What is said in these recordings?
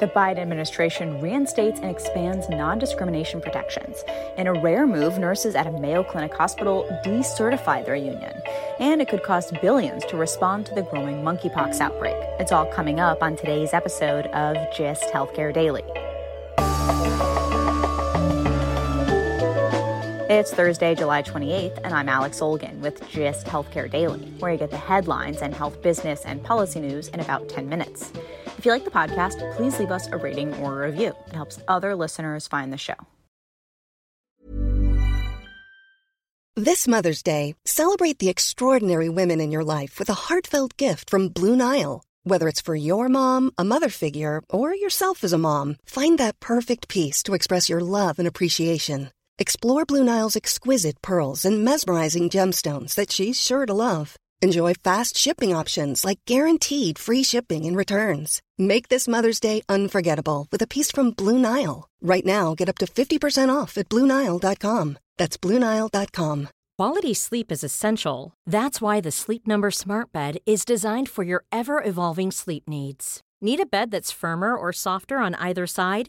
The Biden administration reinstates and expands non discrimination protections. In a rare move, nurses at a Mayo Clinic hospital decertify their union. And it could cost billions to respond to the growing monkeypox outbreak. It's all coming up on today's episode of GIST Healthcare Daily. It's Thursday, July 28th, and I'm Alex Olgin with GIST Healthcare Daily, where you get the headlines and health business and policy news in about 10 minutes. If you like the podcast, please leave us a rating or a review. It helps other listeners find the show. This Mother's Day, celebrate the extraordinary women in your life with a heartfelt gift from Blue Nile. Whether it's for your mom, a mother figure, or yourself as a mom, find that perfect piece to express your love and appreciation. Explore Blue Nile's exquisite pearls and mesmerizing gemstones that she's sure to love. Enjoy fast shipping options like guaranteed free shipping and returns. Make this Mother's Day unforgettable with a piece from Blue Nile. Right now, get up to 50% off at BlueNile.com. That's BlueNile.com. Quality sleep is essential. That's why the Sleep Number Smart Bed is designed for your ever evolving sleep needs. Need a bed that's firmer or softer on either side?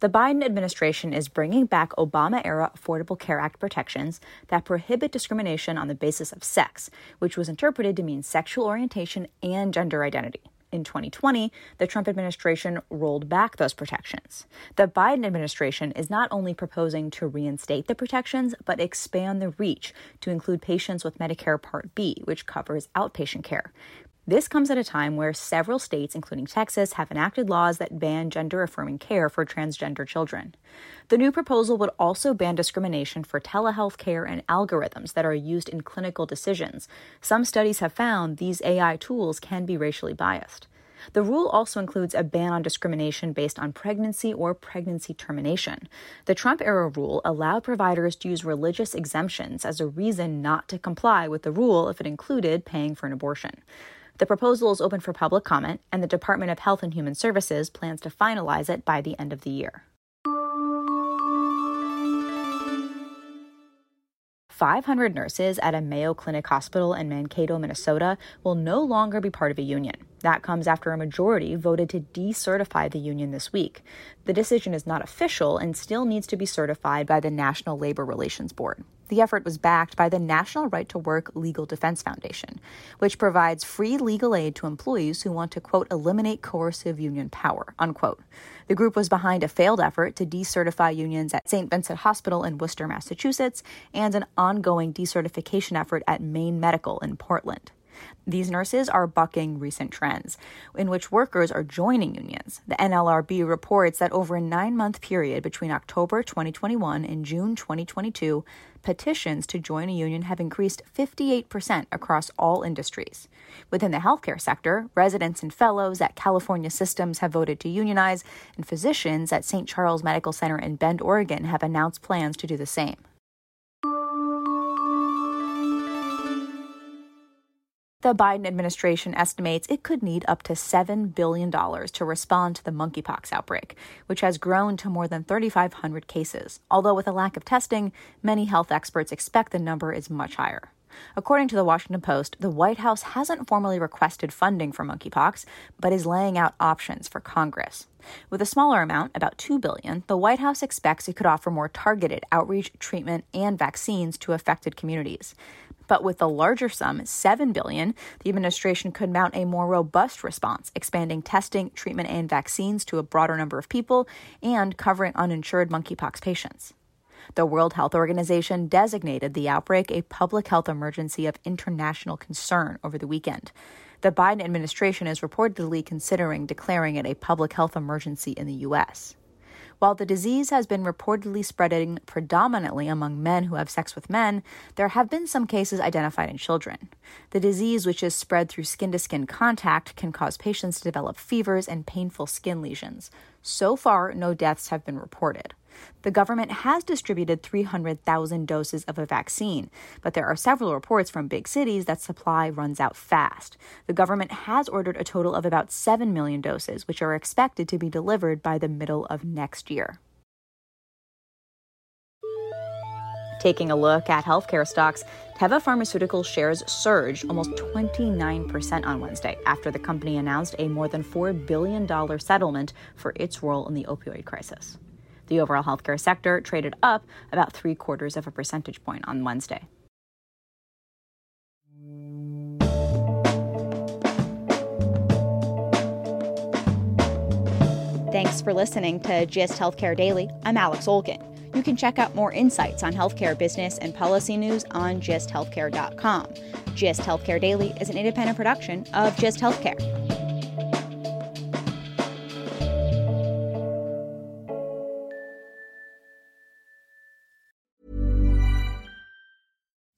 The Biden administration is bringing back Obama era Affordable Care Act protections that prohibit discrimination on the basis of sex, which was interpreted to mean sexual orientation and gender identity. In 2020, the Trump administration rolled back those protections. The Biden administration is not only proposing to reinstate the protections, but expand the reach to include patients with Medicare Part B, which covers outpatient care. This comes at a time where several states, including Texas, have enacted laws that ban gender affirming care for transgender children. The new proposal would also ban discrimination for telehealth care and algorithms that are used in clinical decisions. Some studies have found these AI tools can be racially biased. The rule also includes a ban on discrimination based on pregnancy or pregnancy termination. The Trump era rule allowed providers to use religious exemptions as a reason not to comply with the rule if it included paying for an abortion. The proposal is open for public comment, and the Department of Health and Human Services plans to finalize it by the end of the year. 500 nurses at a Mayo Clinic hospital in Mankato, Minnesota will no longer be part of a union. That comes after a majority voted to decertify the union this week. The decision is not official and still needs to be certified by the National Labor Relations Board. The effort was backed by the National Right to Work Legal Defense Foundation, which provides free legal aid to employees who want to, quote, eliminate coercive union power, unquote. The group was behind a failed effort to decertify unions at St. Vincent Hospital in Worcester, Massachusetts, and an ongoing decertification effort at Maine Medical in Portland. These nurses are bucking recent trends in which workers are joining unions. The NLRB reports that over a nine month period between October 2021 and June 2022, petitions to join a union have increased 58% across all industries. Within the healthcare sector, residents and fellows at California Systems have voted to unionize, and physicians at St. Charles Medical Center in Bend, Oregon have announced plans to do the same. The Biden administration estimates it could need up to $7 billion to respond to the monkeypox outbreak, which has grown to more than 3,500 cases. Although, with a lack of testing, many health experts expect the number is much higher. According to the Washington Post, the White House hasn't formally requested funding for monkeypox, but is laying out options for Congress. With a smaller amount, about 2 billion, the White House expects it could offer more targeted outreach, treatment, and vaccines to affected communities. But with the larger sum, 7 billion, the administration could mount a more robust response, expanding testing, treatment, and vaccines to a broader number of people and covering uninsured monkeypox patients. The World Health Organization designated the outbreak a public health emergency of international concern over the weekend. The Biden administration is reportedly considering declaring it a public health emergency in the U.S. While the disease has been reportedly spreading predominantly among men who have sex with men, there have been some cases identified in children. The disease, which is spread through skin to skin contact, can cause patients to develop fevers and painful skin lesions. So far, no deaths have been reported. The government has distributed 300,000 doses of a vaccine, but there are several reports from big cities that supply runs out fast. The government has ordered a total of about 7 million doses, which are expected to be delivered by the middle of next year. Taking a look at healthcare stocks, Teva Pharmaceutical shares surged almost 29% on Wednesday after the company announced a more than $4 billion settlement for its role in the opioid crisis. The overall healthcare sector traded up about three quarters of a percentage point on Wednesday. Thanks for listening to GIST Healthcare Daily. I'm Alex Olgin. You can check out more insights on healthcare business and policy news on gisthealthcare.com. GIST Healthcare Daily is an independent production of GIST Healthcare.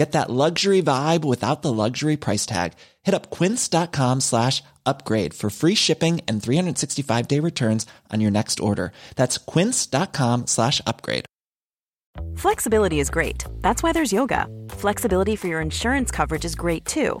Get that luxury vibe without the luxury price tag. Hit up quince.com slash upgrade for free shipping and 365 day returns on your next order. That's quince.com slash upgrade. Flexibility is great. That's why there's yoga. Flexibility for your insurance coverage is great too.